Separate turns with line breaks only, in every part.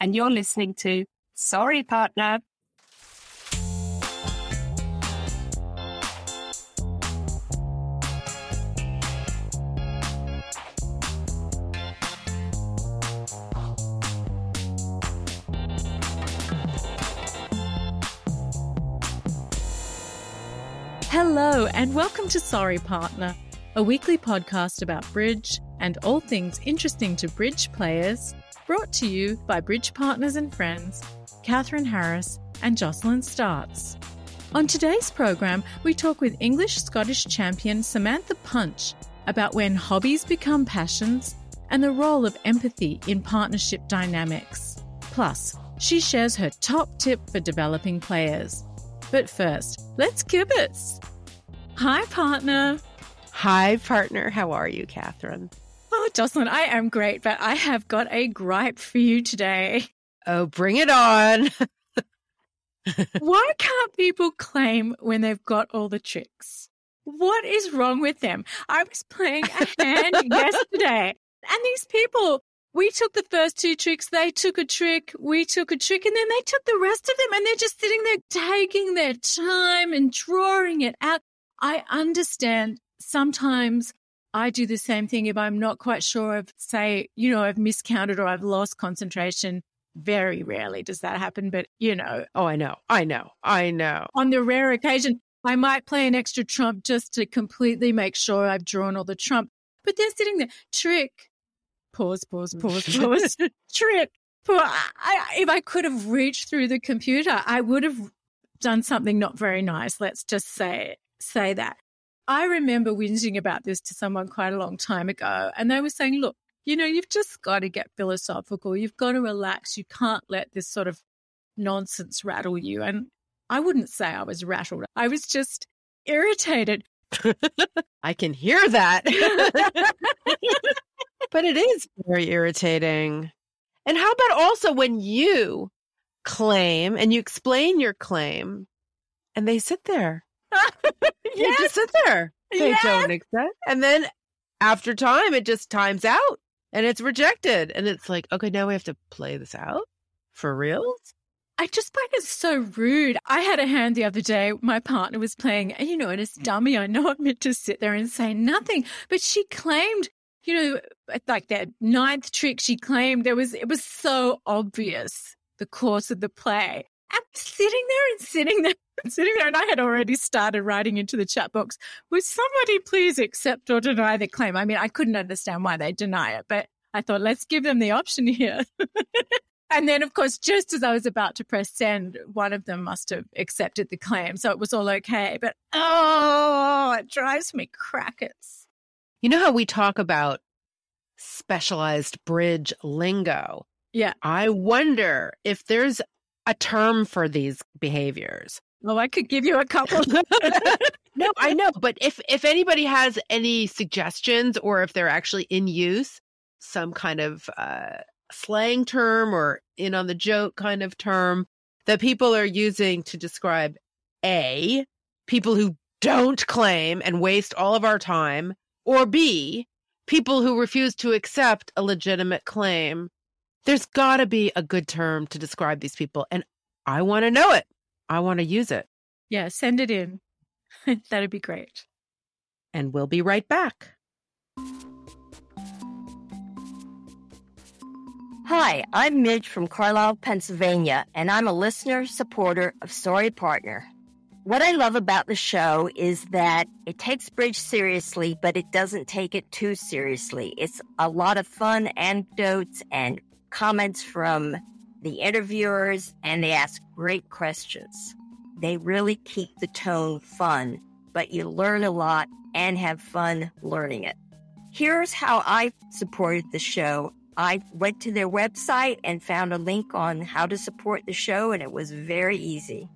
and you're listening to Sorry Partner.
Hello, and welcome to Sorry Partner, a weekly podcast about bridge and all things interesting to bridge players, brought to you by bridge partners and friends, Catherine Harris and Jocelyn Startz. On today's program, we talk with English Scottish champion Samantha Punch about when hobbies become passions and the role of empathy in partnership dynamics. Plus, she shares her top tip for developing players. But first, let's kibitz. Hi, partner.
Hi, partner. How are you, Catherine?
Oh, Jocelyn, I am great, but I have got a gripe for you today.
Oh, bring it on.
Why can't people claim when they've got all the tricks? What is wrong with them? I was playing a hand yesterday, and these people, we took the first two tricks, they took a trick, we took a trick, and then they took the rest of them, and they're just sitting there taking their time and drawing it out. I understand sometimes I do the same thing if I'm not quite sure of, say, you know, I've miscounted or I've lost concentration. Very rarely does that happen, but you know,
Oh, I know. I know. I know.
on the rare occasion, I might play an extra trump just to completely make sure I've drawn all the trump. But they're sitting there, trick, pause, pause, pause, pause, trick. I, I, if I could have reached through the computer, I would have done something not very nice. Let's just say say that. I remember whinging about this to someone quite a long time ago, and they were saying, "Look, you know, you've just got to get philosophical. You've got to relax. You can't let this sort of nonsense rattle you." And I wouldn't say I was rattled. I was just irritated.
I can hear that. but it is very irritating. And how about also when you claim and you explain your claim and they sit there? They just sit there. They
Yes.
don't accept. And then after time, it just times out and it's rejected. And it's like, okay, now we have to play this out for reals?
I just find it so rude. I had a hand the other day. My partner was playing, and you know, and as dummy, I know I'm meant to sit there and say nothing, but she claimed, you know, like that ninth trick. She claimed there was it was so obvious the course of the play. I'm sitting there and sitting there and sitting there, and I had already started writing into the chat box. Would somebody please accept or deny the claim? I mean, I couldn't understand why they deny it, but I thought let's give them the option here. And then, of course, just as I was about to press send, one of them must have accepted the claim. So it was all okay. But oh, it drives me crackers.
You know how we talk about specialized bridge lingo?
Yeah.
I wonder if there's a term for these behaviors.
Well, I could give you a couple.
no, I know, but if if anybody has any suggestions or if they're actually in use, some kind of uh, slang term or in on the joke kind of term that people are using to describe a people who don't claim and waste all of our time, or b people who refuse to accept a legitimate claim. There's got to be a good term to describe these people, and I want to know it. I want to use it.
Yeah, send it in. That'd be great.
And we'll be right back.
Hi, I'm Midge from Carlisle, Pennsylvania, and I'm a listener supporter of Sorry Partner. What I love about the show is that it takes Bridge seriously, but it doesn't take it too seriously. It's a lot of fun anecdotes and comments from the interviewers, and they ask great questions. They really keep the tone fun, but you learn a lot and have fun learning it. Here's how I supported the show. I went to their website and found a link on how to support the show, and it was very easy.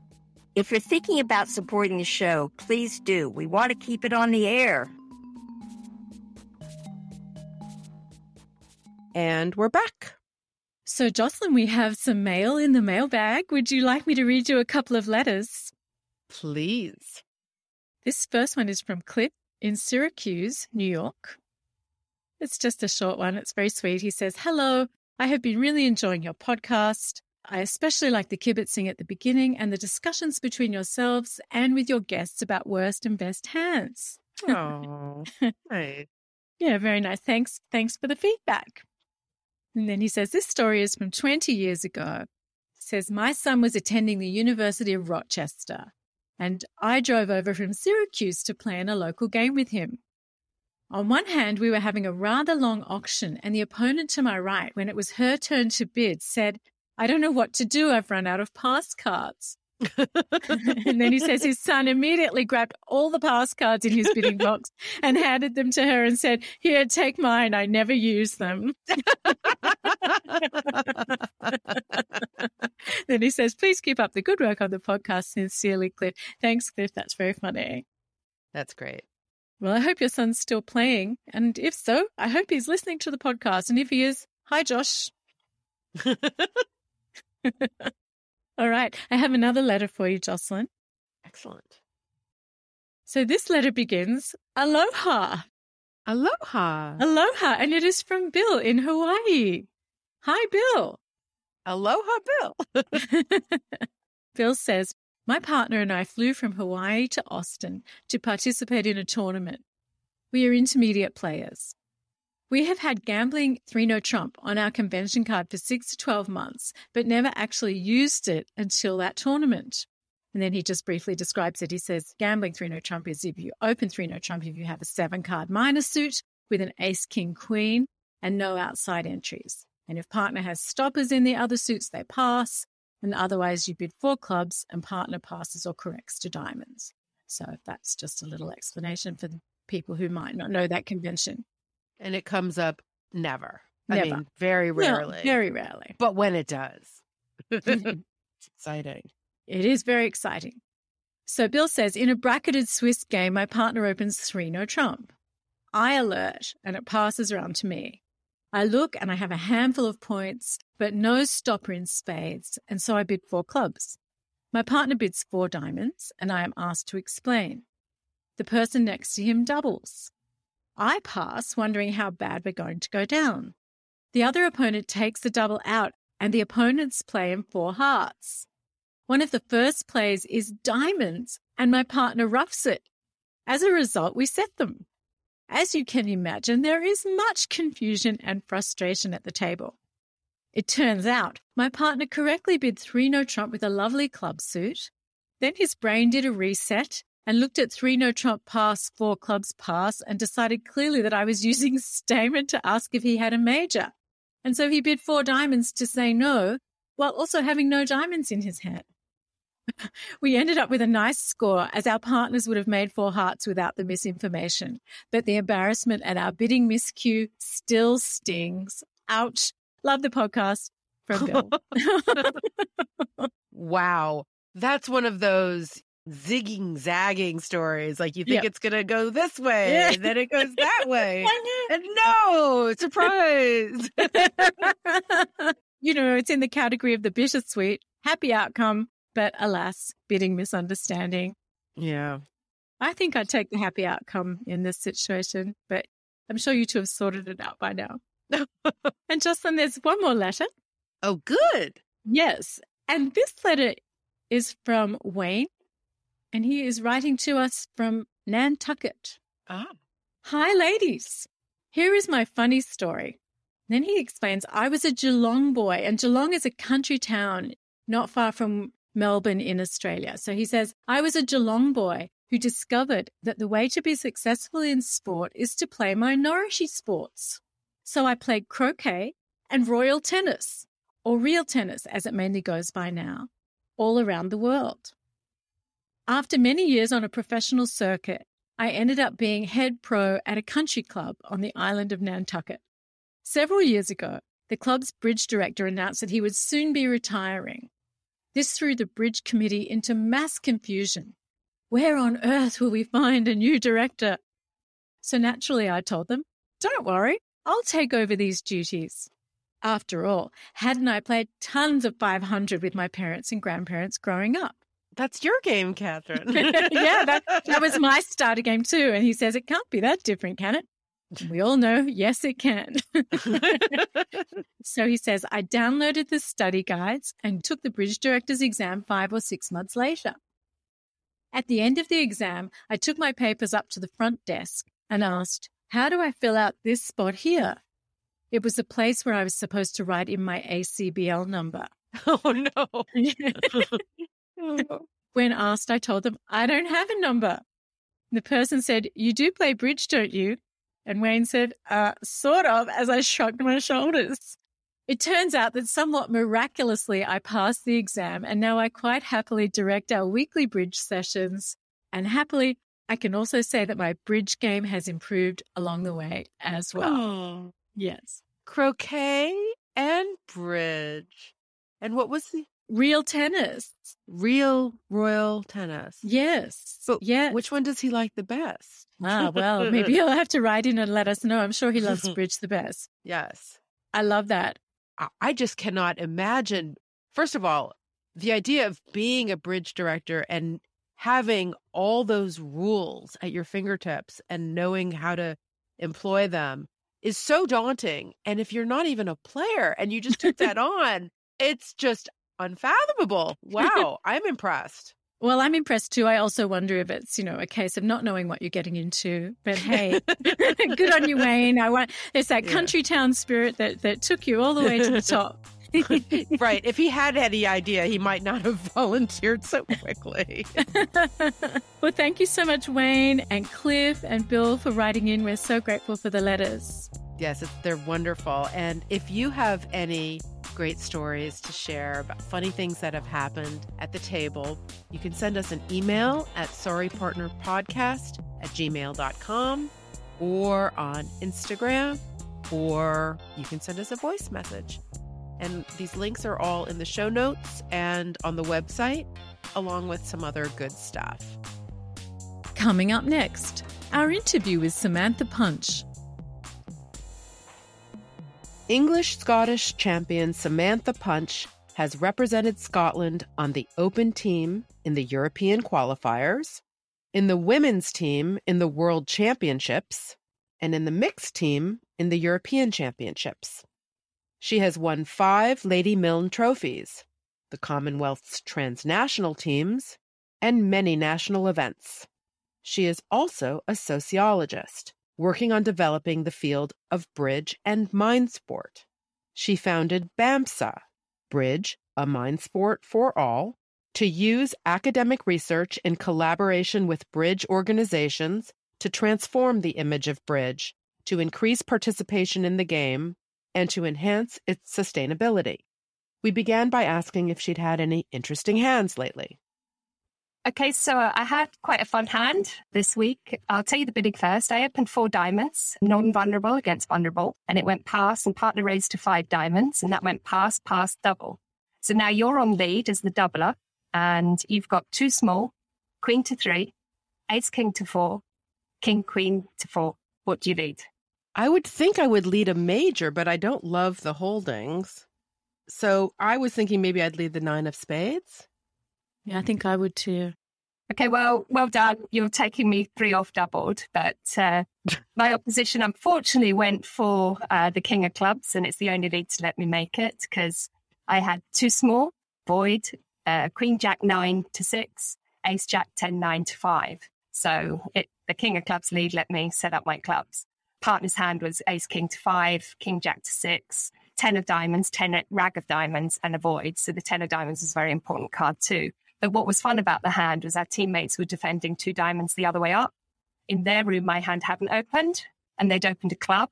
If you're thinking about supporting the show, please do. We want to keep it on the air.
And we're back.
So, Jocelyn, we have some mail in the mailbag. Would you like me to read you a couple of letters?
Please.
This first one is from Cliff in Syracuse, New York. It's just a short one. It's very sweet. He says, Hello, I have been really enjoying your podcast. I especially like the kibitzing at the beginning and the discussions between yourselves and with your guests about worst and best hands.
Oh, nice.
Yeah, very nice. Thanks. Thanks for the feedback. And then he says, This story is from 20 years ago. Says, My son was attending the University of Rochester, and I drove over from Syracuse to play in a local game with him. On one hand, we were having a rather long auction, and the opponent to my right, when it was her turn to bid, said, I don't know what to do. I've run out of pass cards. and then he says his son immediately grabbed all the pass cards in his bidding box and handed them to her and said, Here, take mine. I never use them. then he says, Please keep up the good work on the podcast. Sincerely, Cliff. Thanks, Cliff. That's very funny.
That's great.
Well, I hope your son's still playing. And if so, I hope he's listening to the podcast. And if he is, hi, Josh. All right. I have another letter for you, Jocelyn.
Excellent.
So this letter begins Aloha.
Aloha.
Aloha. And it is from Bill in Hawaii. Hi, Bill.
Aloha, Bill.
Bill says, My partner and I flew from Hawaii to Austin to participate in a tournament. We are intermediate players. We have had gambling three no trump on our convention card for six to 12 months, but never actually used it until that tournament. And then he just briefly describes it. He says, gambling three no trump is if you open three no trump, if you have a seven card minor suit with an ace, king, queen, and no outside entries. And if partner has stoppers in the other suits, they pass. And otherwise, you bid four clubs and partner passes or corrects to diamonds. So that's just a little explanation for people who might not know that convention.
And it comes up never.
Never.
I mean, very rarely.
No, very rarely.
But when it does, mm-hmm. it's exciting.
It is very exciting. So Bill says, in a bracketed Swiss game, my partner opens three no trump. I alert and it passes around to me. I look and I have a handful of points, but no stopper in spades, and so I bid four clubs. My partner bids four diamonds, and I am asked to explain. The person next to him doubles. I pass, wondering how bad we're going to go down. The other opponent takes the double out, and the opponents play in four hearts. One of the first plays is diamonds, and my partner ruffs it. As a result, we set them. As you can imagine, there is much confusion and frustration at the table. It turns out my partner correctly bid three no trump with a lovely club suit. Then his brain did a reset and looked at three no trump pass, four clubs pass, and decided clearly that I was using Stayman to ask if he had a major. And so he bid four diamonds to say no, while also having no diamonds in his hand. we ended up with a nice score as our partners would have made four hearts without the misinformation. But the embarrassment at our bidding miscue still stings. Ouch. Love the podcast from Bill.
wow. That's one of those zigging, zagging stories. Like you think
Yep.
it's going to go this way,
Yeah.
and then it goes that way. and no, surprise.
you know, it's in the category of the bittersweet, happy outcome, but alas, bidding misunderstanding.
yeah.
I think I'd take the happy outcome in this situation, but I'm sure you two have sorted it out by now. and justin there's one more letter.
Oh, good.
Yes. And this letter is from Wayne, and he is writing to us from Nantucket.
Ah.
Hi, ladies. Here is my funny story. Then he explains I was a Geelong boy, and Geelong is a country town not far from Melbourne in Australia. So he says, I was a Geelong boy who discovered that the way to be successful in sport is to play minority sports. So I played croquet and royal tennis, or real tennis as it mainly goes by now, all around the world. After many years on a professional circuit, I ended up being head pro at a country club on the island of Nantucket. Several years ago, the club's bridge director announced that he would soon be retiring. This threw the bridge committee into mass confusion. Where on earth will we find a new director? So naturally, I told them, Don't worry, I'll take over these duties. After all, hadn't I played tons of 500 with my parents and grandparents growing up?
That's your game, Catherine.
yeah, that, that was my starter game too. And he says, It can't be that different, can it? We all know, yes, it can. so he says, I downloaded the study guides and took the bridge director's exam five or six months later. At the end of the exam, I took my papers up to the front desk and asked, How do I fill out this spot here? It was the place where I was supposed to write in my ACBL number.
oh, no.
When asked, I told them, I don't have a number. The person said, You do play bridge, don't you? And Wayne said, uh, Sort of, as I shrugged my shoulders. It turns out that somewhat miraculously, I passed the exam, and now I quite happily direct our weekly bridge sessions. And happily, I can also say that my bridge game has improved along the way as well.
Oh.
Yes.
Croquet and bridge. And what was the
Real tennis.
real royal tennis?
Yes.
But
yeah.
Which one does he like the best?
Ah, well, maybe he'll have to write in and let us know. I'm sure he loves bridge the best.
Yes.
I love that.
I just cannot imagine. First of all, the idea of being a bridge director and having all those rules at your fingertips and knowing how to employ them is so daunting. And if you're not even a player and you just took that on, it's just unfathomable. Wow, I'm impressed.
Well, I'm impressed too. I also wonder if it's, you know, a case of not knowing what you're getting into. But hey, good on you, Wayne. I want there's that
Yeah.
country town spirit that that took you all the way to the top.
right. If he had any idea, he might not have volunteered so quickly.
well, thank you so much, Wayne and Cliff and Bill for writing in. We're so grateful for the letters.
Yes, it's, they're wonderful. And if you have any great stories to share about funny things that have happened at the table, you can send us an email at sorrypartnerpodcast at gmail.com or on Instagram, or you can send us a voice message. And these links are all in the show notes and on the website, along with some other good stuff.
Coming up next, our interview with Samantha Punch.
English Scottish champion Samantha Punch has represented Scotland on the open team in the European qualifiers, in the women's team in the World Championships, and in the mixed team in the European Championships. She has won five Lady Milne trophies, the Commonwealth's transnational teams, and many national events. She is also a sociologist working on developing the field of bridge and mind sport. She founded BAMSA, Bridge, a Mind Sport for All, to use academic research in collaboration with bridge organizations to transform the image of bridge, to increase participation in the game, and to enhance its sustainability. We began by asking if she'd had any interesting hands lately.
Okay, so I had quite a fun hand this week. I'll tell you the bidding first. I opened four diamonds, non-vulnerable against vulnerable, and it went pass and partner raised to five diamonds, and that went pass, pass, double. So now you're on lead as the doubler, and you've got two small, queen to three, ace king to four, king queen to four. What do you lead?
I would think I would lead a major, but I don't love the holdings. So I was thinking maybe I'd lead the nine of spades.
Yeah, I think I would too.
Okay, well, well done. You're taking me three off doubled, but uh, my opposition unfortunately went for uh, the king of clubs, and it's the only lead to let me make it because I had two small, void, uh, queen jack nine to six, ace jack ten nine to five. So it, the king of clubs lead let me set up my clubs. Partner's hand was ace king to five, king jack to six, ten of diamonds, ten rag of diamonds, and a void. So the ten of diamonds was a very important card too. But what was fun about the hand was our teammates were defending two diamonds the other way up. In their room, my hand hadn't opened, and they'd opened a club.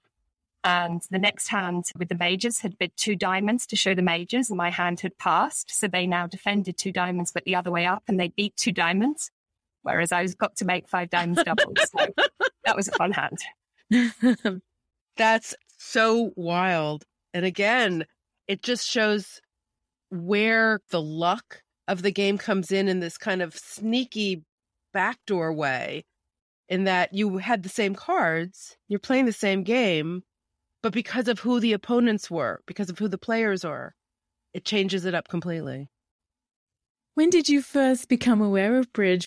And the next hand with the majors had bid two diamonds to show the majors, and my hand had passed. So they now defended two diamonds, but the other way up, and they beat two diamonds. Whereas I was got to make five diamonds doubles. So that was a fun hand.
That's so wild. And again, it just shows where the luck of the game comes in in this kind of sneaky backdoor way in that you had the same cards, you're playing the same game, but because of who the opponents were, because of who the players are, it changes it up completely.
When did you first become aware of bridge?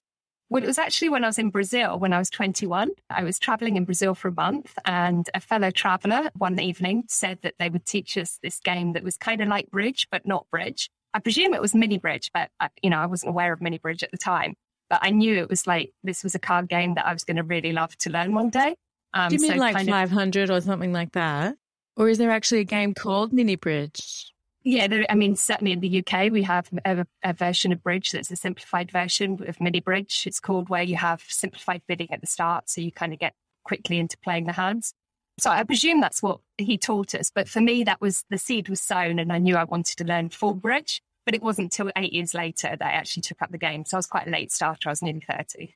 Well, it was actually when I was in Brazil when I was 21. I was traveling in Brazil for a month, and a fellow traveler one evening said that they would teach us this game that was kind of like bridge, but not bridge. I presume it was mini bridge, but I, you know, I wasn't aware of mini bridge at the time. But I knew it was like this was a card game that I was going to really love to learn one day.
Um, Do you mean so like 500 of, or something like that? Or is there actually a game called mini bridge?
Yeah, there, I mean, certainly in the UK, we have a, a, version of Bridge that's a simplified version of Mini Bridge. It's called where you have simplified bidding at the start, so you kind of get quickly into playing the hands. So I presume that's what he taught us. But for me, that was the seed was sown, and I knew I wanted to learn full Bridge. But it wasn't until eight years later that I actually took up the game. So I was quite a late starter. I was nearly 30.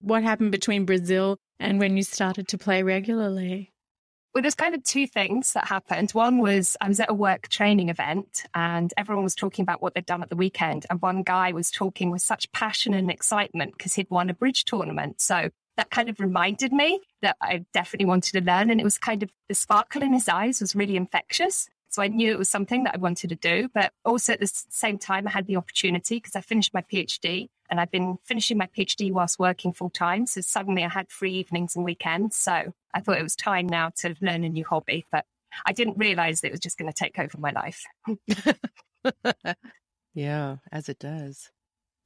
What happened between Brazil and when you started to play regularly?
Well, there's kind of two things that happened. One was I was at a work training event and everyone was talking about what they'd done at the weekend. And one guy was talking with such passion and excitement because he'd won a bridge tournament. So that kind of reminded me that I definitely wanted to learn. And it was kind of the sparkle in his eyes was really infectious. So I knew it was something that I wanted to do. But also at the same time, I had the opportunity because I finished my PhD and I've been finishing my PhD whilst working full time. So suddenly I had free evenings and weekends. So I thought it was time now to learn a new hobby. But I didn't realize it was just going to take over my life.
yeah, as it does.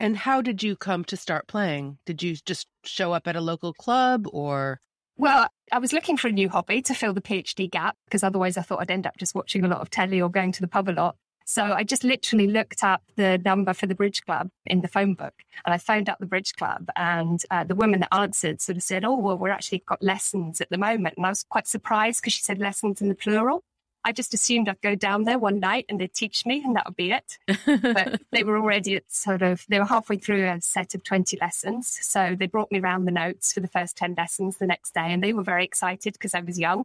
And how did you come to start playing? Did you just show up at a local club or?
Well, I was looking for a new hobby to fill the PhD gap because otherwise I thought I'd end up just watching a lot of telly or going to the pub a lot. So I just literally looked up the number for the Bridge Club in the phone book and I found out the Bridge Club. And uh, the woman that answered sort of said, Oh, well, we're actually got lessons at the moment. And I was quite surprised because she said lessons in the plural. I just assumed I'd go down there one night and they'd teach me and that would be it. but they were already at sort of, they were halfway through a set of 20 lessons. So they brought me around the notes for the first 10 lessons the next day and they were very excited because I was young.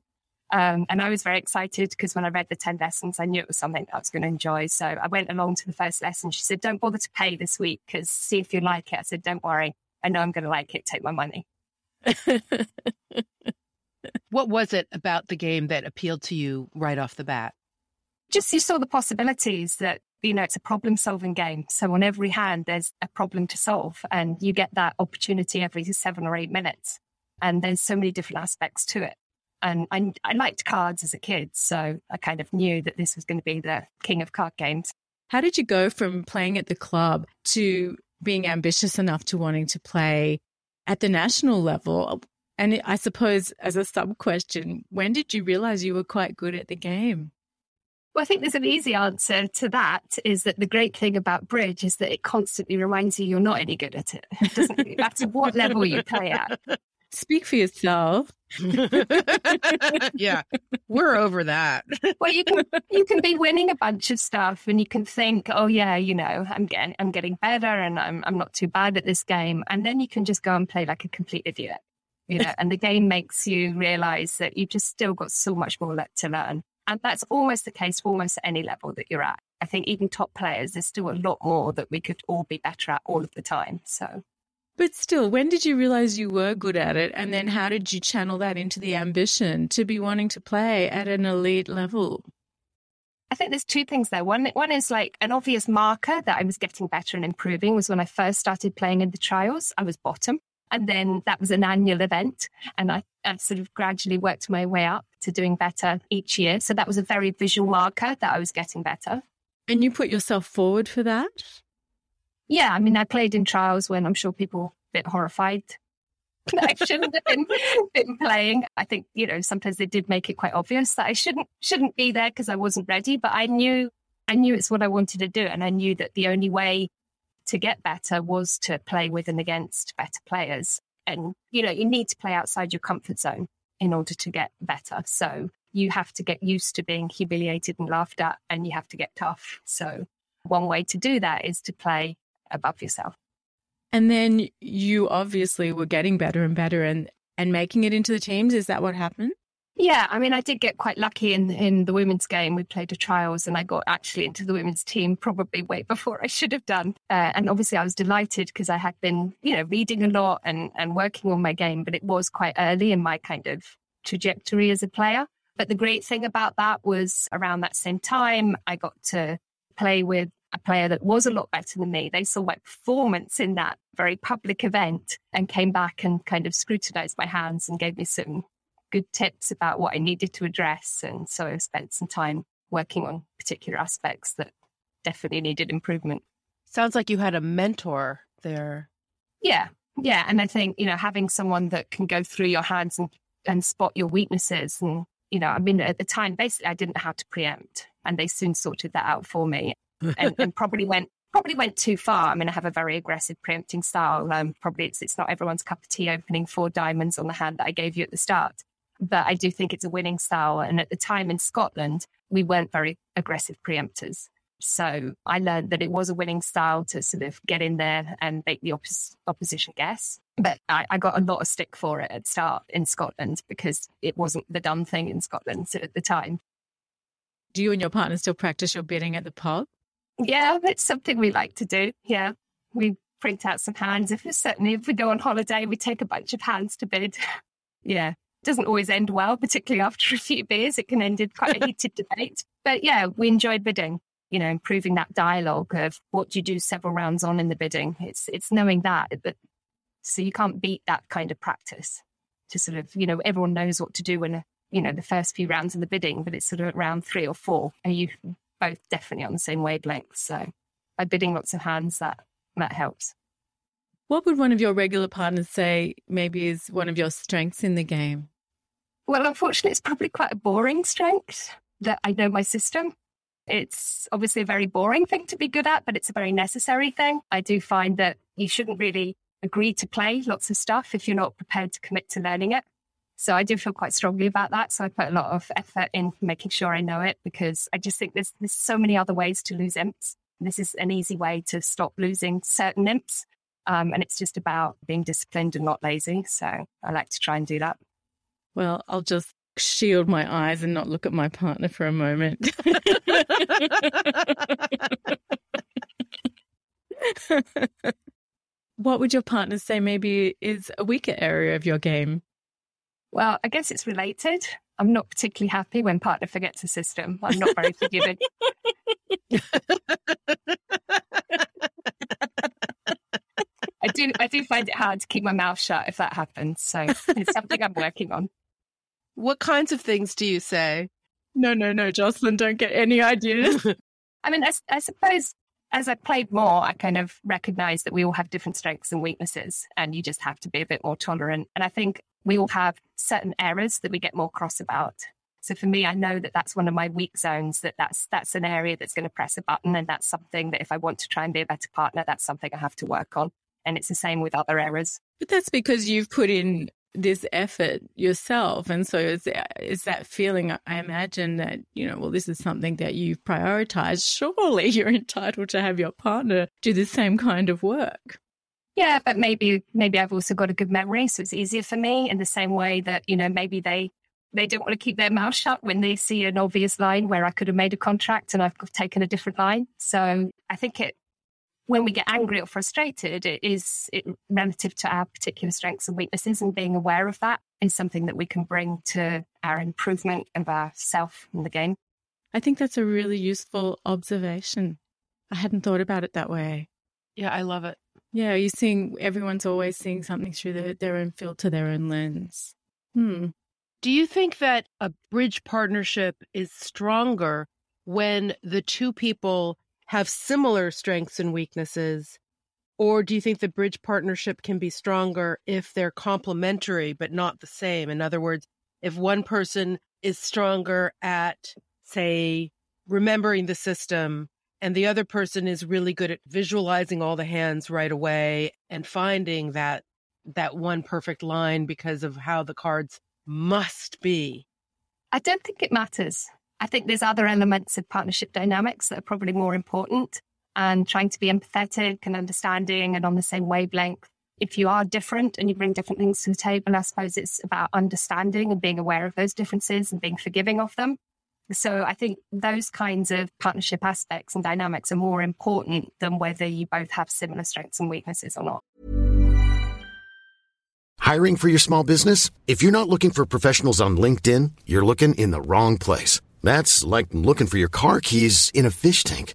Um, and I was very excited because when I read the 10 lessons, I knew it was something I was going to enjoy. So I went along to the first lesson. She said, Don't bother to pay this week because see if you like it. I said, Don't worry. I know I'm going to like it. Take my money.
what was it about the game that appealed to you right off the bat?
Just you saw the possibilities that, you know, it's a problem solving game. So on every hand, there's a problem to solve, and you get that opportunity every seven or eight minutes. And there's so many different aspects to it. And I, I liked cards as a kid. So I kind of knew that this was going to be the king of card games.
How did you go from playing at the club to being ambitious enough to wanting to play at the national level? And I suppose, as a sub question, when did you realize you were quite good at the game?
Well, I think there's an easy answer to that is that the great thing about bridge is that it constantly reminds you you're not any good at it. It doesn't matter what level you play at.
Speak for yourself.
yeah, we're over that.
well, you can you can be winning a bunch of stuff, and you can think, oh yeah, you know, I'm getting I'm getting better, and I'm I'm not too bad at this game, and then you can just go and play like a complete idiot you know, and the game makes you realize that you've just still got so much more left to learn. And that's almost the case almost at any level that you're at. I think even top players, there's still a lot more that we could all be better at all of the time. So
But still, when did you realize you were good at it? And then how did you channel that into the ambition to be wanting to play at an elite level?
I think there's two things there. One, one is like an obvious marker that I was getting better and improving was when I first started playing in the trials, I was bottom. And then that was an annual event. And I, I sort of gradually worked my way up to doing better each year. So that was a very visual marker that I was getting better.
And you put yourself forward for that?
Yeah, I mean, I played in trials when I'm sure people were a bit horrified I shouldn't have been, been playing. I think, you know, sometimes they did make it quite obvious that I shouldn't shouldn't be there because I wasn't ready. But I knew I knew it's what I wanted to do. And I knew that the only way to get better was to play with and against better players. And, you know, you need to play outside your comfort zone in order to get better. So you have to get used to being humiliated and laughed at and you have to get tough. So one way to do that is to play above yourself.
And then you obviously were getting better and better and, and making it into the teams. Is that what happened?
Yeah, I mean, I did get quite lucky in in the women's game. We played the trials, and I got actually into the women's team probably way before I should have done. Uh, and obviously, I was delighted because I had been, you know, reading a lot and and working on my game. But it was quite early in my kind of trajectory as a player. But the great thing about that was around that same time, I got to play with a player that was a lot better than me. They saw my performance in that very public event and came back and kind of scrutinized my hands and gave me some good tips about what I needed to address. And so I spent some time working on particular aspects that definitely needed improvement.
Sounds like you had a mentor there.
Yeah. Yeah. And I think, you know, having someone that can go through your hands and, and spot your weaknesses. And, you know, I mean, at the time, basically, I didn't know how to preempt, and they soon sorted that out for me and, and probably went probably went too far. I mean, I have a very aggressive preempting style. Um, probably it's it's not everyone's cup of tea opening four diamonds on the hand that I gave you at the start, but I do think it's a winning style. And at the time in Scotland, we weren't very aggressive preempters. So I learned that it was a winning style to sort of get in there and make the oppos- opposition guess. But I, I, got a lot of stick for it at start in Scotland because it wasn't the done thing in Scotland at the time.
Do you and your partner still practice your bidding at the pub?
Yeah, it's something we like to do. Yeah. We print out some hands. If certainly if we go on holiday, we take a bunch of hands to bid. yeah. Doesn't always end well, particularly after a few beers. It can end in quite a heated debate. But yeah, we enjoyed bidding, you know, improving that dialogue of what do you do several rounds on in the bidding. It's it's knowing that, that so you can't beat that kind of practice to sort of, you know, everyone knows what to do when you know, the first few rounds in the bidding, but it's sort of round three or four. Are you both definitely on the same wavelength. So by bidding lots of hands, that that helps.
What would one of your regular partners say maybe is one of your strengths in the game?
Well, unfortunately, it's probably quite a boring strength that I know my system. It's obviously a very boring thing to be good at, but it's a very necessary thing. I do find that you shouldn't really agree to play lots of stuff if you're not prepared to commit to learning it. So I do feel quite strongly about that. So I put a lot of effort in making sure I know it because I just think there's, there's so many other ways to lose imps. This is an easy way to stop losing certain imps. Um, and it's just about being disciplined and not lazy. So I like to try and do that.
Well, I'll just shield my eyes and not look at my partner for a moment. what would your partner say maybe is a weaker area of your game?
Well, I guess it's related. I'm not particularly happy when partner forgets a system. I'm not very forgiving. I do I do find it hard to keep my mouth shut if that happens. So it's something I'm working on.
What kinds of things do you say?
No, no, no, Jocelyn, don't get any ideas.
I mean, I, I suppose as I played more, I kind of recognized that we all have different strengths and weaknesses, and you just have to be a bit more tolerant. And I think we all have certain errors that we get more cross about. So for me, I know that that's one of my weak zones. That that's that's an area that's going to press a button, and that's something that if I want to try and be a better partner, that's something I have to work on. And it's the same with other errors.
But that's because you've put in this effort yourself, and so it's it's that feeling. I imagine that you know, well, this is something that you've prioritized. Surely you're entitled to have your partner do the same kind of work.
Yeah, but maybe maybe I've also got a good memory, so it's easier for me in the same way that, you know, maybe they they don't want to keep their mouth shut when they see an obvious line where I could have made a contract and I've taken a different line. So I think it when we get angry or frustrated, it is it, relative to our particular strengths and weaknesses, and being aware of that is something that we can bring to our improvement of ourself in the game.
I think that's a really useful observation. I hadn't thought about it that way.
Yeah, I love it.
Yeah, you're seeing everyone's always seeing something through their, their own filter, their own lens. Hmm.
Do you think that a bridge partnership is stronger when the two people have similar strengths and weaknesses? Or do you think the bridge partnership can be stronger if they're complementary but not the same? In other words, if one person is stronger at, say, remembering the system and the other person is really good at visualizing all the hands right away and finding that that one perfect line because of how the cards must be.
I don't think it matters. I think there's other elements of partnership dynamics that are probably more important and trying to be empathetic and understanding and on the same wavelength. If you are different and you bring different things to the table, I suppose it's about understanding and being aware of those differences and being forgiving of them. So I think those kinds of partnership aspects and dynamics are more important than whether you both have similar strengths and weaknesses or not.
Hiring for your small business? If you're not looking for professionals on LinkedIn, you're looking in the wrong place. That's like looking for your car keys in a fish tank.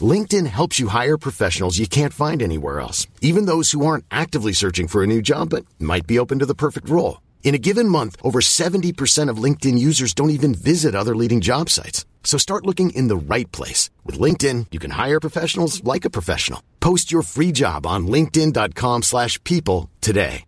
LinkedIn helps you hire professionals you can't find anywhere else, even those who aren't actively searching for a new job but might be open to the perfect role. In a given month, over 70% of LinkedIn users don't even visit other leading job sites. So start looking in the right place. With LinkedIn, you can hire professionals like a professional. Post your free job on linkedin.com slash people today.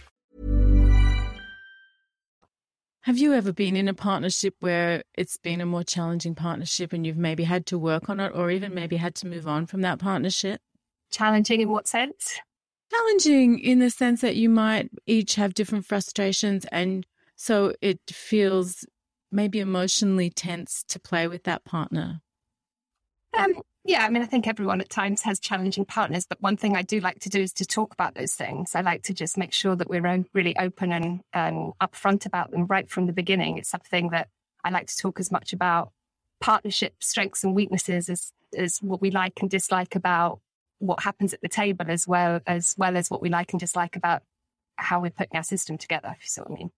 Have you ever been in a partnership where it's been a more challenging partnership and you've maybe had to work on it or even maybe had to move on from that partnership?
Challenging in what sense?
Challenging in the sense that you might each have different frustrations and so it feels maybe emotionally tense to play with that partner.
Um, yeah, I mean, I think everyone at times has challenging partners, but one thing I do like to do is to talk about those things. I like to just make sure that we're really open and, and upfront about them right from the beginning. It's something that I like to talk as much about partnership strengths and weaknesses as, as what we like and dislike about what happens at the table as well as well as what we like and dislike about how we're putting our system together, if you see what I mean.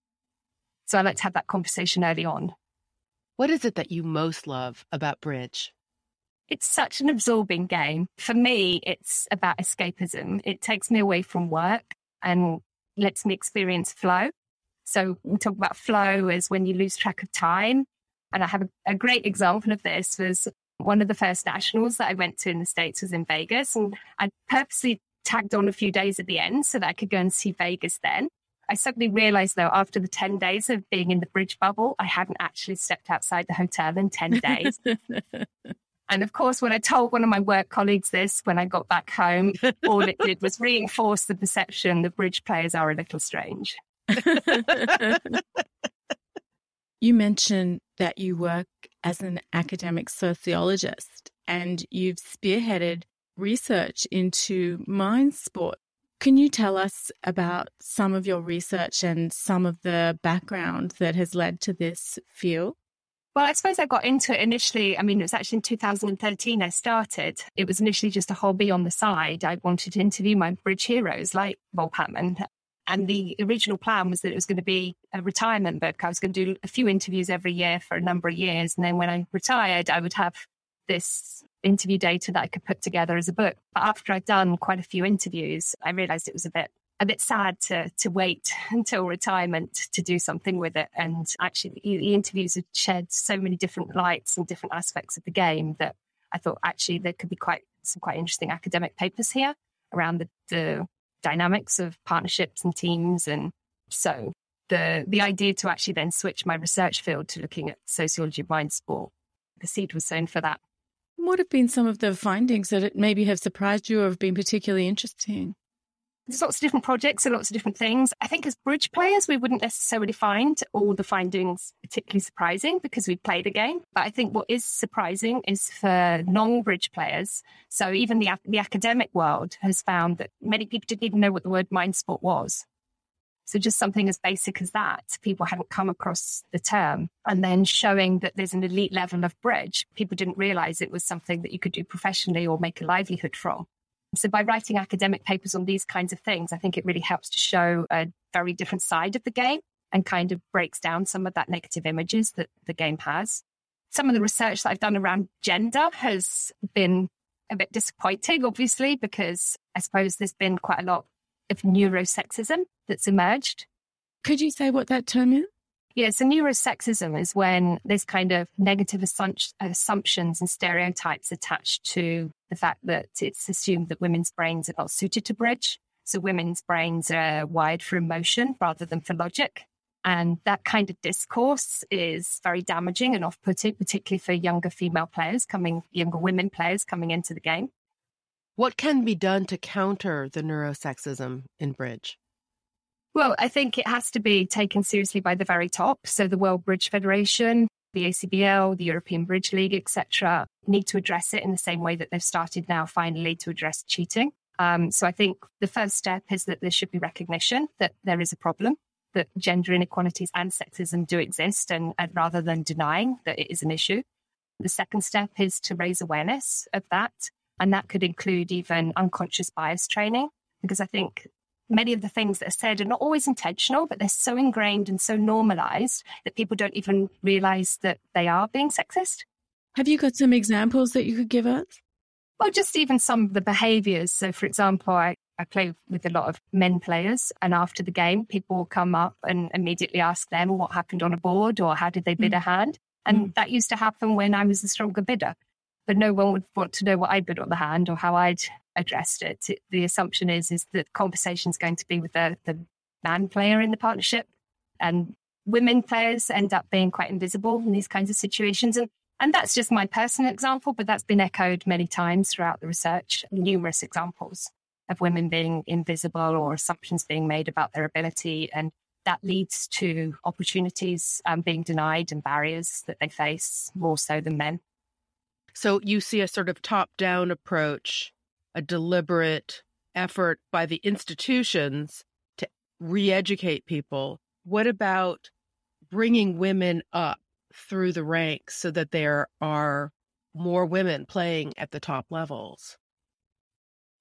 So I like to have that conversation early on.
What is it that you most love about bridge?
It's such an absorbing game. For me, it's about escapism. It takes me away from work and lets me experience flow. So we talk about flow as when you lose track of time. And I have a, a great example of this was one of the first nationals that I went to in the States was in Vegas. And I purposely tagged on a few days at the end so that I could go and see Vegas then. I suddenly realized though, after the 10 days of being in the bridge bubble, I hadn't actually stepped outside the hotel in 10 days. And of course, when I told one of my work colleagues this when I got back home, all it did was reinforce the perception that bridge players are a little strange.
you mentioned that you work as an academic sociologist and you've spearheaded research into mind sport. Can you tell us about some of your research and some of the background that has led to this field?
Well, I suppose I got into it initially. I mean, it was actually in 2013 I started. It was initially just a hobby on the side. I wanted to interview my bridge heroes like Bob Hamman. And the original plan was that it was going to be a retirement book. I was going to do a few interviews every year for a number of years. And then when I retired, I would have this interview data that I could put together as a book. But after I'd done quite a few interviews, I realized it was a bit a bit sad to to wait until retirement to do something with it. And actually, the, the interviews had shed so many different lights and different aspects of the game that I thought actually there could be quite some quite interesting academic papers here around the, the dynamics of partnerships and teams. And so the the idea to actually then switch my research field to looking at sociology of mind sport, the seed was sown for that.
What have been some of the findings that maybe have surprised you or have been particularly interesting?
There's lots of different projects and lots of different things. I think as bridge players, we wouldn't necessarily find all the findings particularly surprising because we play the game. But I think what is surprising is for non-bridge players. So even the, the academic world has found that many people didn't even know what the word mind sport was. So just something as basic as that, people hadn't come across the term. And then showing that there's an elite level of bridge, people didn't realize it was something that you could do professionally or make a livelihood from. So by writing academic papers on these kinds of things, I think it really helps to show a very different side of the game and kind of breaks down some of that negative images that the game has. Some of the research that I've done around gender has been a bit disappointing, obviously, because I suppose there's been quite a lot of neurosexism that's emerged.
Could you say what that term is?
Yeah, so neurosexism is when there's kind of negative assumptions and stereotypes attached to the fact that it's assumed that women's brains are not suited to bridge. So women's brains are wired for emotion rather than for logic. And that kind of discourse is very damaging and off putting, particularly for younger female players coming, younger women players coming into the game.
What can be done to counter the neurosexism in bridge?
Well, I think it has to be taken seriously by the very top. So the World Bridge Federation, the ACBL, the European Bridge League, etc., need to address it in the same way that they've started now finally to address cheating. Um, so I think the first step is that there should be recognition that there is a problem, that gender inequalities and sexism do exist, and, and rather than denying that it is an issue. The second step is to raise awareness of that. And that could include even unconscious bias training, because I think many of the things that are said are not always intentional, but they're so ingrained and so normalized that people don't even realize that they are being sexist.
Have you got some examples that you could give us?
Well, just even some of the behaviors. So, for example, I, I play with a lot of men players, and after the game, people will come up and immediately ask them what happened on a board or how did they bid mm. a hand. And mm. that used to happen when I was the stronger bidder but no one would want to know what I bid on the hand or how I'd addressed it. The assumption is is that conversation is going to be with the, the man player in the partnership, and women players end up being quite invisible in these kinds of situations. And and that's just my personal example, but that's been echoed many times throughout the research. Numerous examples of women being invisible or assumptions being made about their ability, and that leads to opportunities um, being denied and barriers that they face more so than men.
So you see a sort of top down approach, a deliberate effort by the institutions to re educate people. What about bringing women up through the ranks so that there are more women playing at the top levels?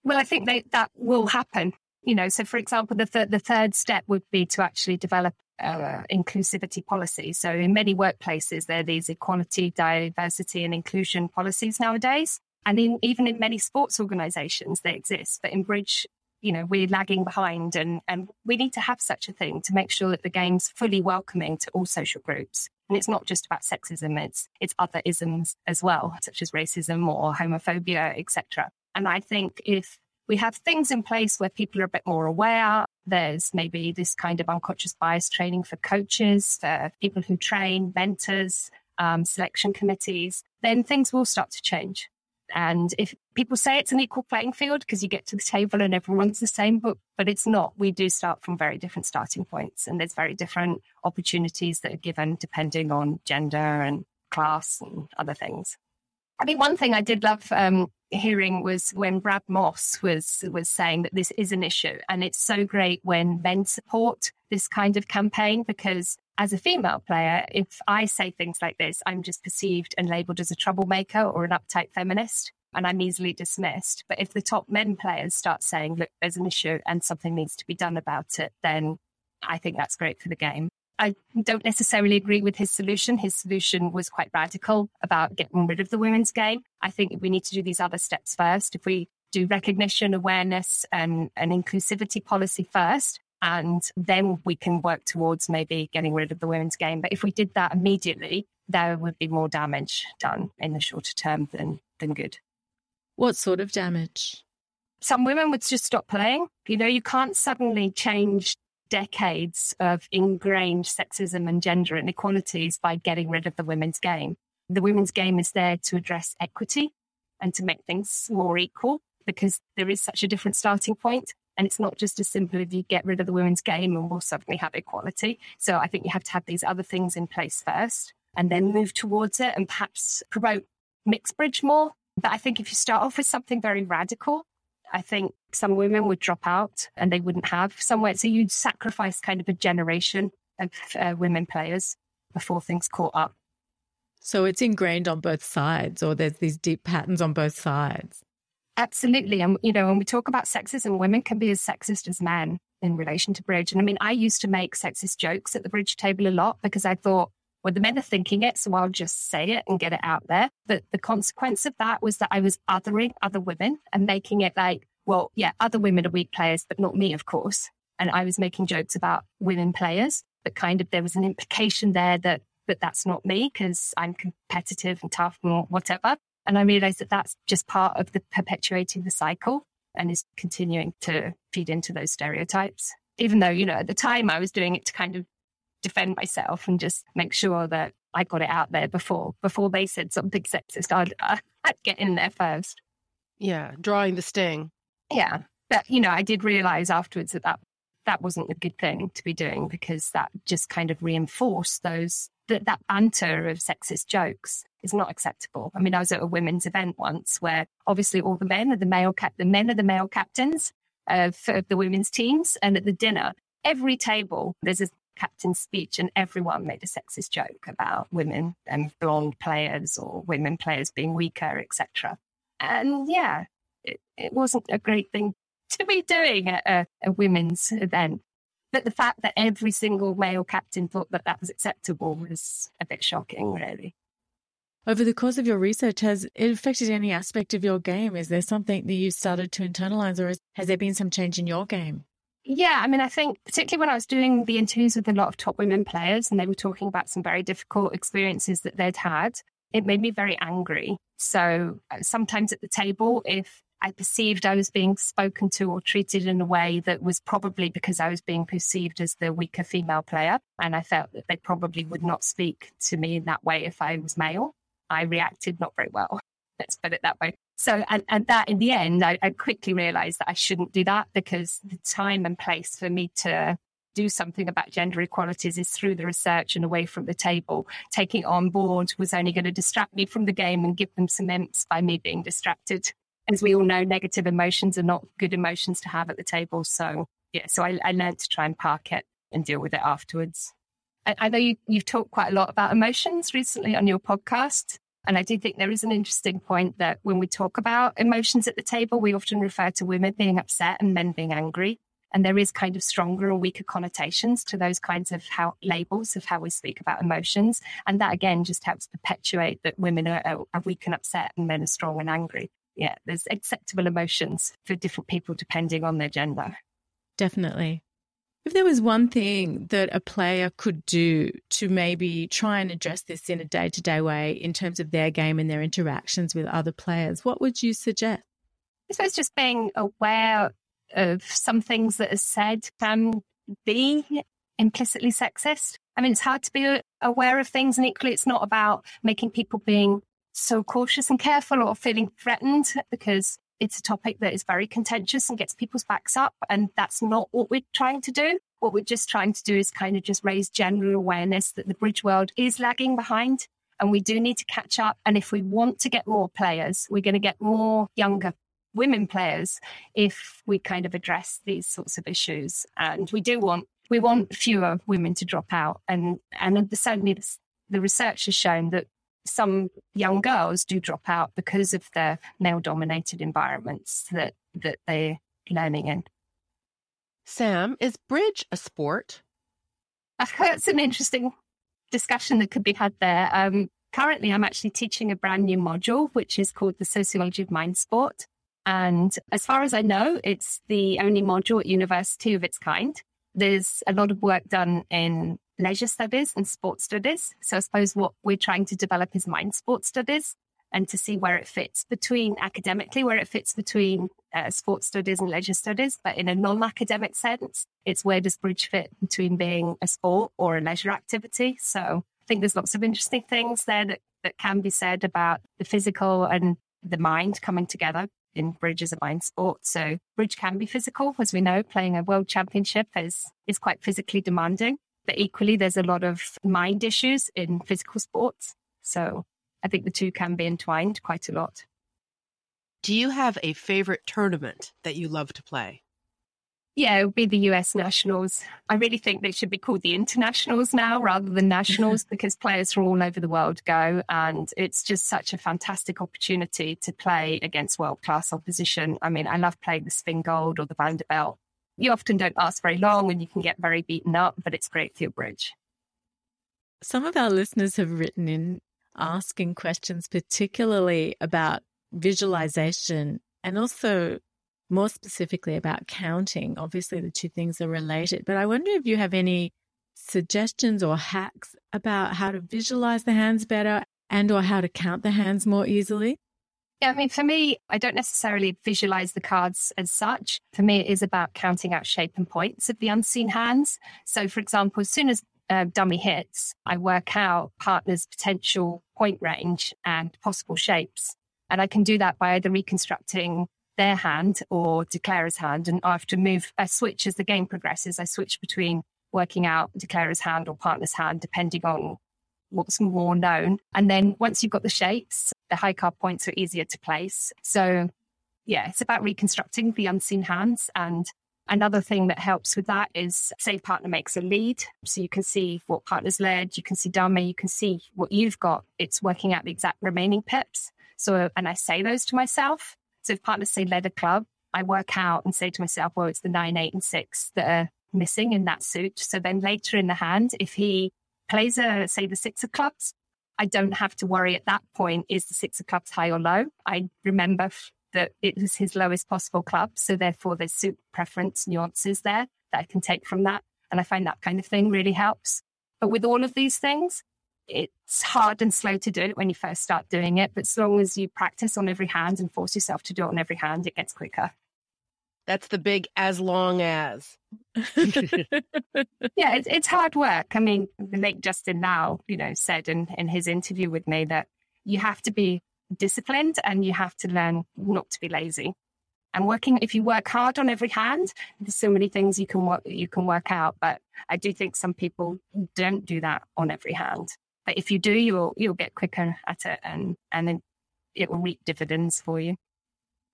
Well, I think they, that will happen. You know, so for example, the, th- the third step would be to actually develop uh, inclusivity policies. So in many workplaces, there are these equality, diversity, and inclusion policies nowadays. And in, even in many sports organizations, they exist. But in Bridge, you know, we're lagging behind and, and we need to have such a thing to make sure that the game's fully welcoming to all social groups. And it's not just about sexism, it's, it's other isms as well, such as racism or homophobia, etc. And I think if we have things in place where people are a bit more aware. There's maybe this kind of unconscious bias training for coaches, for people who train, mentors, um, selection committees, then things will start to change. And if people say it's an equal playing field because you get to the table and everyone's the same, but, but it's not. We do start from very different starting points and there's very different opportunities that are given depending on gender and class and other things. I mean, one thing I did love um, hearing was when Brad Moss was was saying that this is an issue, and it's so great when men support this kind of campaign because as a female player, if I say things like this, I'm just perceived and labelled as a troublemaker or an uptight feminist, and I'm easily dismissed. But if the top men players start saying, "Look, there's an issue and something needs to be done about it," then I think that's great for the game. I don't necessarily agree with his solution. His solution was quite radical about getting rid of the women's game. I think we need to do these other steps first. If we do recognition, awareness, and an inclusivity policy first, and then we can work towards maybe getting rid of the women's game. But if we did that immediately, there would be more damage done in the shorter term than than good.
What sort of damage?
Some women would just stop playing. You know, you can't suddenly change decades of ingrained sexism and gender inequalities by getting rid of the women's game. The women's game is there to address equity and to make things more equal because there is such a different starting point. And it's not just as simple as you get rid of the women's game and we'll suddenly have equality. So I think you have to have these other things in place first and then move towards it and perhaps promote mixed bridge more. But I think if you start off with something very radical, I think some women would drop out and they wouldn't have somewhere. So you'd sacrifice kind of a generation of uh, women players before things caught up.
So it's ingrained on both sides, or there's these deep patterns on both sides.
Absolutely. And, you know, when we talk about sexism, women can be as sexist as men in relation to bridge. And I mean, I used to make sexist jokes at the bridge table a lot because I thought, well, the men are thinking it, so I'll just say it and get it out there. But the consequence of that was that I was othering other women and making it like, well, yeah, other women are weak players, but not me, of course. And I was making jokes about women players, but kind of there was an implication there that, that that's not me because I'm competitive and tough and whatever. And I realized that that's just part of the perpetuating the cycle and is continuing to feed into those stereotypes. Even though, you know, at the time I was doing it to kind of defend myself and just make sure that I got it out there before before they said something sexist. I'd, uh, I'd get in there first.
Yeah, drawing the sting.
Yeah, but you know, I did realize afterwards that that that wasn't a good thing to be doing because that just kind of reinforced those that that banter of sexist jokes is not acceptable. I mean, I was at a women's event once where obviously all the men are the male cap, the men are the male captains uh, of, of the women's teams, and at the dinner, every table there's a captain's speech, and everyone made a sexist joke about women and blonde players or women players being weaker, etc. And yeah, it, it wasn't a great thing to be doing at a, a women's event. But the fact that every single male captain thought that that was acceptable was a bit shocking, really.
Over the course of your research, has it affected any aspect of your game? Is there something that you started to internalize, or has there been some change in your game?
Yeah, I mean, I think particularly when I was doing the interviews with a lot of top women players and they were talking about some very difficult experiences that they'd had, it made me very angry. So uh, sometimes at the table, if I perceived I was being spoken to or treated in a way that was probably because I was being perceived as the weaker female player, and I felt that they probably would not speak to me in that way if I was male, I reacted not very well. Let's put it that way. So, and, and that in the end, I, I quickly realized that I shouldn't do that because the time and place for me to do something about gender equalities is through the research and away from the table. Taking on board was only going to distract me from the game and give them some imps by me being distracted. As we all know, negative emotions are not good emotions to have at the table. So, yeah, so I, I learned to try and park it and deal with it afterwards. I, I know you, you've talked quite a lot about emotions recently on your podcast. And I do think there is an interesting point that when we talk about emotions at the table, we often refer to women being upset and men being angry. And there is kind of stronger or weaker connotations to those kinds of how labels of how we speak about emotions. And that again just helps perpetuate that women are, are weak and upset and men are strong and angry. Yeah, there's acceptable emotions for different people depending on their gender.
Definitely. If there was one thing that a player could do to maybe try and address this in a day to day way in terms of their game and their interactions with other players, what would you suggest?
I suppose just being aware of some things that are said can be implicitly sexist. I mean, it's hard to be aware of things, and equally, it's not about making people being so cautious and careful or feeling threatened because it's a topic that is very contentious and gets people's backs up. And that's not what we're trying to do. What we're just trying to do is kind of just raise general awareness that the bridge world is lagging behind and we do need to catch up. And if we want to get more players, we're going to get more younger women players if we kind of address these sorts of issues. And we do want we want fewer women to drop out. And and certainly the, the research has shown that some young girls do drop out because of the male dominated environments that, that they're learning in.
Sam, is bridge a sport?
That's an interesting discussion that could be had there. Um, currently, I'm actually teaching a brand new module, which is called the Sociology of Mind Sport. And as far as I know, it's the only module at university of its kind. There's a lot of work done in leisure studies and sports studies. So I suppose what we're trying to develop is mind sports studies and to see where it fits between academically, where it fits between uh, sports studies and leisure studies. But in a non academic sense, it's where does bridge fit between being a sport or a leisure activity. So I think there's lots of interesting things there that, that can be said about the physical and the mind coming together in bridge as a mind sport. So bridge can be physical, as we know, playing a world championship is, is quite physically demanding. But equally, there's a lot of mind issues in physical sports. So I think the two can be entwined quite a lot.
Do you have a favorite tournament that you love to play?
Yeah, it would be the US Nationals. I really think they should be called the Internationals now rather than Nationals because players from all over the world go. And it's just such a fantastic opportunity to play against world class opposition. I mean, I love playing the Spingold or the Vanderbilt. You often don't last very long and you can get very beaten up, but it's great for your bridge.
Some of our listeners have written in asking questions, particularly about visualization and also more specifically about counting. Obviously, the two things are related, but I wonder if you have any suggestions or hacks about how to visualize the hands better and or how to count the hands more easily?
Yeah, I mean, for me, I don't necessarily visualize the cards as such. For me, it is about counting out shape and points of the unseen hands. So, for example, as soon as uh, dummy hits, I work out partner's potential point range and possible shapes. And I can do that by either reconstructing their hand or declarer's hand. And I have to move, I switch as the game progresses. I switch between working out declarer's hand or partner's hand, depending on what's more known. And then once you've got the shapes, the high card points are easier to place. So yeah, it's about reconstructing the unseen hands. And another thing that helps with that is say partner makes a lead. So you can see what partner's led, you can see dummy, you can see what you've got. It's working out the exact remaining pips. So, and I say those to myself. So if partners say led a club, I work out and say to myself, well, it's the nine, eight, and six that are missing in that suit. So then later in the hand, if he plays a, say, the six of clubs, I don't have to worry at that point, is the six of clubs high or low? I remember that it was his lowest possible club. So therefore there's suit preference nuances there that I can take from that. And I find that kind of thing really helps. But with all of these things, it's hard and slow to do it when you first start doing it, but as long as you practice on every hand and force yourself to do it on every hand, it gets quicker.
That's the big as long as.
yeah, it's, it's hard work. I mean, the late Justin now, you know, said in, in his interview with me that you have to be disciplined and you have to learn not to be lazy. And working, if you work hard on every hand, there's so many things you can work, you can work out. But I do think some people don't do that on every hand. But if you do, you'll you'll get quicker at it, and and then it will reap dividends for you.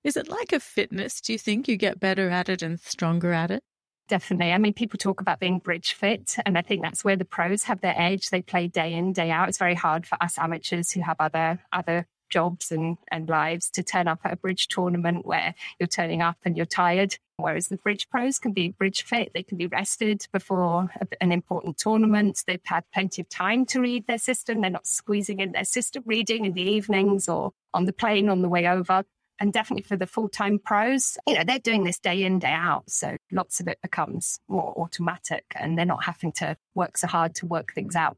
Is it like a fitness? Do you think you get better at it and stronger at it?
Definitely. I mean, people talk about being bridge fit, and I think that's where the pros have their edge. They play day in, day out. It's very hard for us amateurs who have other other jobs and, and lives to turn up at a bridge tournament where you're turning up and you're tired. Whereas the bridge pros can be bridge fit, they can be rested before an important tournament. They've had plenty of time to read their system. They're not squeezing in their system reading in the evenings or on the plane on the way over. And definitely for the full time pros, you know, they're doing this day in, day out. So lots of it becomes more automatic and they're not having to work so hard to work things out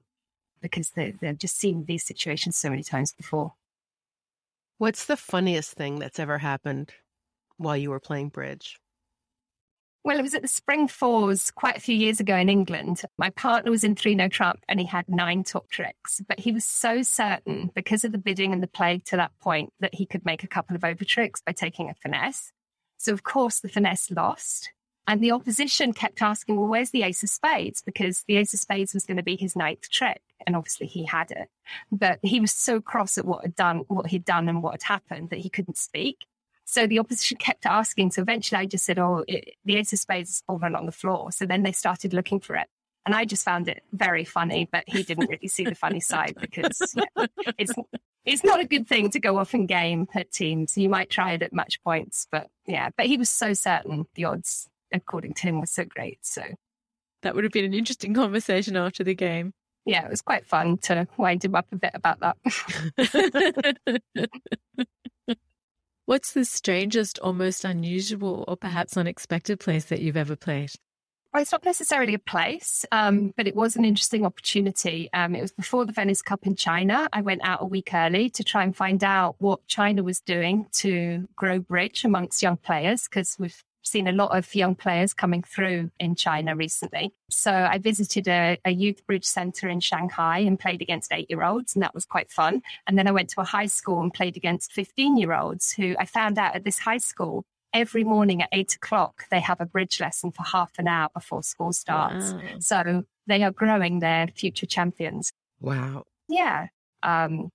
because they, they've just seen these situations so many times before.
What's the funniest thing that's ever happened while you were playing bridge?
Well, it was at the Spring Fours quite a few years ago in England. My partner was in three no trump and he had nine top tricks, but he was so certain because of the bidding and the play to that point that he could make a couple of over tricks by taking a finesse. So, of course, the finesse lost. And the opposition kept asking, well, where's the ace of spades? Because the ace of spades was going to be his ninth trick. And obviously he had it. But he was so cross at what had done, what he'd done and what had happened that he couldn't speak. So the opposition kept asking. So eventually I just said, oh, it, the ace of spades has fallen on the floor. So then they started looking for it. And I just found it very funny, but he didn't really see the funny side because yeah, it's it's not a good thing to go off and game at teams. You might try it at match points, but yeah, but he was so certain the odds according to him, were so great. So
That would have been an interesting conversation after the game.
Yeah, it was quite fun to wind him up a bit about that.
What's the strangest or most unusual or perhaps unexpected place that you've ever played?
Well, it's not necessarily a place, um, but it was an interesting opportunity. Um, it was before the Venice Cup in China. I went out a week early to try and find out what China was doing to grow bridge amongst young players because we've seen a lot of young players coming through in China recently. So I visited a, a youth bridge center in Shanghai and played against eight year olds, and that was quite fun. And then I went to a high school and played against 15 year olds who I found out at this high school every morning at eight o'clock, they have a bridge lesson for half an hour before school starts. Wow. So they are growing their future champions.
Wow.
Yeah. Um,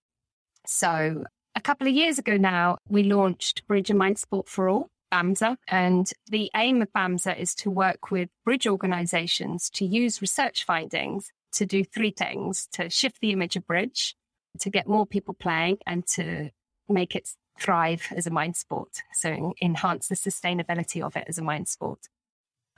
so a couple of years ago now, we launched Bridge and Mind Sport for All. BAMSA. And the aim of BAMSA is to work with bridge organizations to use research findings to do three things to shift the image of bridge, to get more people playing, and to make it thrive as a mind sport. So enhance the sustainability of it as a mind sport.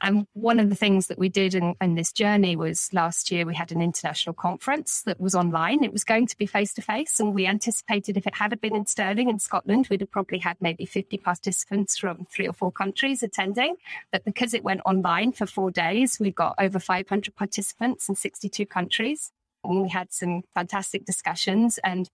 And one of the things that we did in, in, this journey was last year we had an international conference that was online. It was going to be face to face, and we anticipated if it had been in Stirling in Scotland, we'd have probably had maybe 50 participants from three or four countries attending. But because it went online for four days, we got over 500 participants in 62 countries. And we had some fantastic discussions and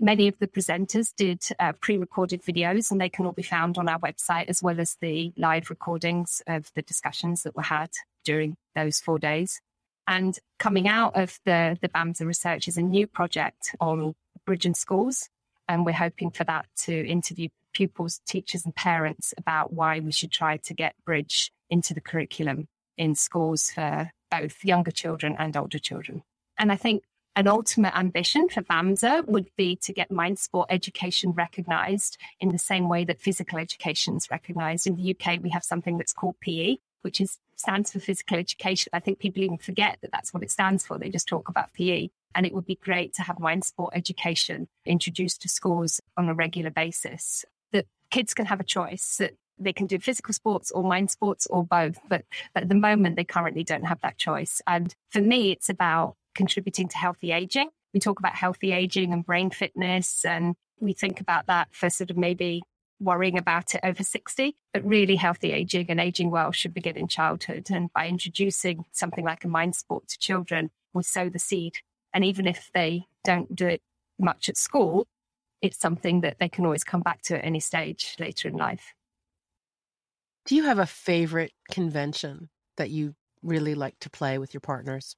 Many of the presenters did uh, pre recorded videos, and they can all be found on our website, as well as the live recordings of the discussions that were had during those four days. And coming out of the, the BAMSA research is a new project on bridge and schools. And we're hoping for that to interview pupils, teachers, and parents about why we should try to get bridge into the curriculum in schools for both younger children and older children. And I think an ultimate ambition for BAMSA would be to get mind sport education recognised in the same way that physical education is recognised. In the UK, we have something that's called PE, which is stands for physical education. I think people even forget that that's what it stands for. They just talk about PE. And it would be great to have mind sport education introduced to schools on a regular basis. That kids can have a choice, that they can do physical sports or mind sports or both. But, but at the moment, they currently don't have that choice. And for me, it's about contributing to healthy aging. We talk about healthy aging and brain fitness, and we think about that for sort of maybe worrying about it over 60. But really, healthy aging and aging well should begin in childhood. And by introducing something like a mind sport to children, we sow the seed. And even if they don't do it much at school, it's something that they can always come back to at any stage later in life.
Do you have a favorite convention that you really like to play with your partners?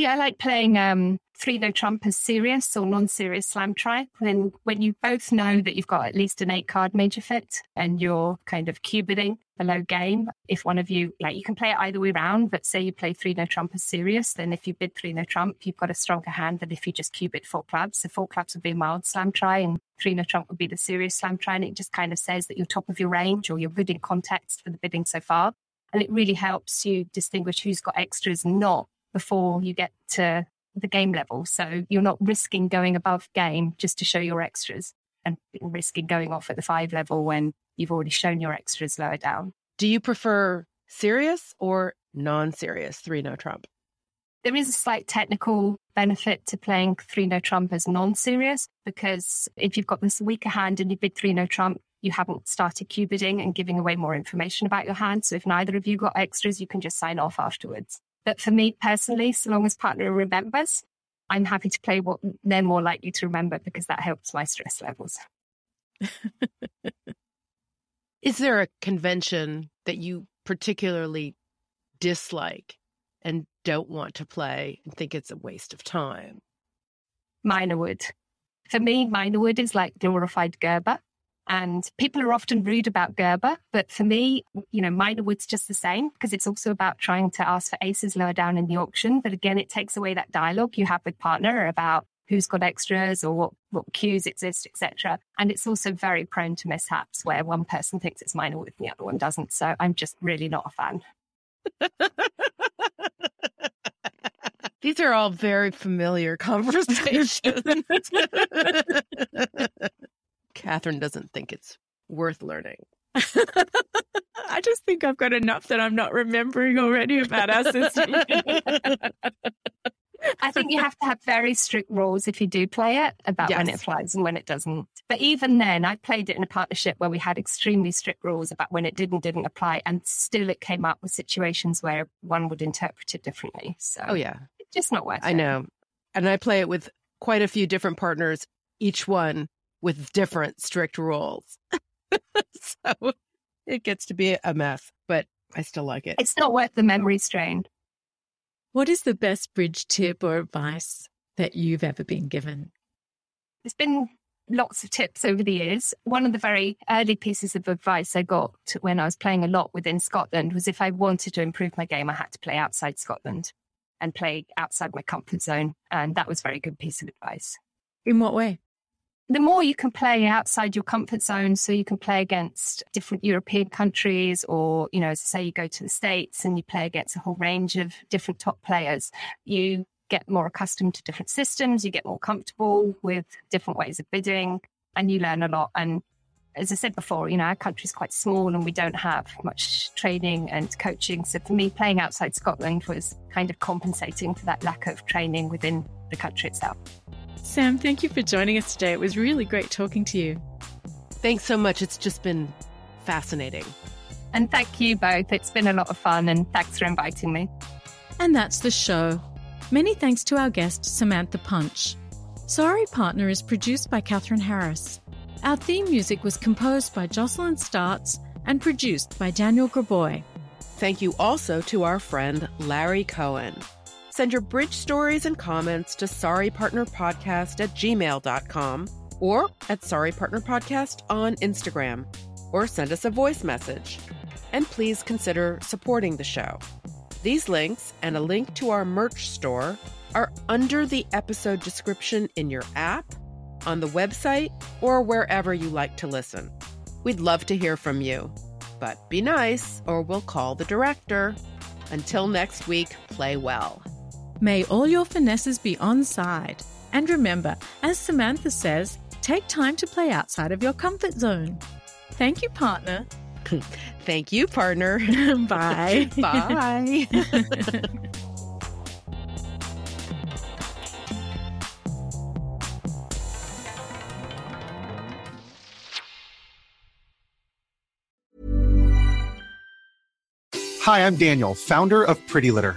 Yeah, I like playing um, three no trump as serious or non-serious slam try. Then when you both know that you've got at least an eight card major fit and you're kind of cue bidding below game, if one of you like you can play it either way around, but say you play three no trump as serious, then if you bid three no trump, you've got a stronger hand than if you just cue bid four clubs. So four clubs would be a mild slam try and three no trump would be the serious slam try. And it just kind of says that you're top of your range or you're good in context for the bidding so far. And it really helps you distinguish who's got extras and not before you get to the game level. So you're not risking going above game just to show your extras and risking going off at the five level when you've already shown your extras lower down.
Do you prefer serious or non serious three no trump?
There is a slight technical benefit to playing three no trump as non serious because if you've got this weaker hand and you bid three no trump, you haven't started cue bidding and giving away more information about your hand. So if neither of you got extras, you can just sign off afterwards. But for me personally, so long as partner remembers, I'm happy to play what they're more likely to remember because that helps my stress levels.
Is there a convention that you particularly dislike and don't want to play and think it's a waste of time?
Minorwood. For me, Minorwood is like glorified Gerber. And people are often rude about Gerber, but for me, you know, Minorwood's just the same because it's also about trying to ask for aces lower down in the auction. But again, it takes away that dialogue you have with partner about who's got extras or what, what cues exist, etc. And it's also very prone to mishaps where one person thinks it's Minorwood and the other one doesn't. So I'm just really not a fan.
These are all very familiar conversations. Catherine doesn't think it's worth learning.
I just think I've got enough that I'm not remembering already about our system.
I think you have to have very strict rules if you do play it about when it
Yes.
applies and when it doesn't. But even then, I played it in a partnership where we had extremely strict rules about when it did and didn't apply, and still it came up with situations where one would interpret it differently. So
Oh yeah,
it's just not worth
I
it.
know. And I play it with quite a few different partners, each one with different strict rules. so it gets to be a mess, but I still like it.
It's not worth the memory strain.
what is the best bridge tip or advice that you've ever been given?
There's been lots of tips over the years. One of the very early pieces of advice I got when I was playing a lot within Scotland was if I wanted to improve my game, I had to play outside Scotland and play outside my comfort zone. And that was a very good piece of advice.
In what way?
The more you can play outside your comfort zone, so you can play against different European countries, or, you know, say, you go to the States and you play against a whole range of different top players, you get more accustomed to different systems, you get more comfortable with different ways of bidding, and you learn a lot. And as I said before, you know, our country's quite small and we don't have much training and coaching. So for me, playing outside Scotland was kind of compensating for that lack of training within the country itself.
Sam, thank you for joining us today. It was really great talking to you.
Thanks so much. It's just been fascinating.
And thank you both. It's been a lot of fun and thanks for inviting me.
And that's the show. Many thanks to our guest, Samantha Punch. Sorry Partner is produced by Catherine Harris. Our theme music was composed by Jocelyn Startz and produced by Daniel Graboy.
Thank you also to our friend Larry Cohen. Send your bridge stories and comments to sorrypartnerpodcast at gmail.com or at sorrypartnerpodcast on Instagram, or send us a voice message. And please consider supporting the show. These links and a link to our merch store are under the episode description in your app, on the website, or wherever you like to listen. We'd love to hear from you. But be nice, or we'll call the director. Until next week, play well.
May all your finesses be on side. And remember, as Samantha says, take time to play outside of your comfort zone. Thank you, partner.
Thank you, partner.
Bye.
Bye.
Hi, I'm Daniel, founder of Pretty Litter.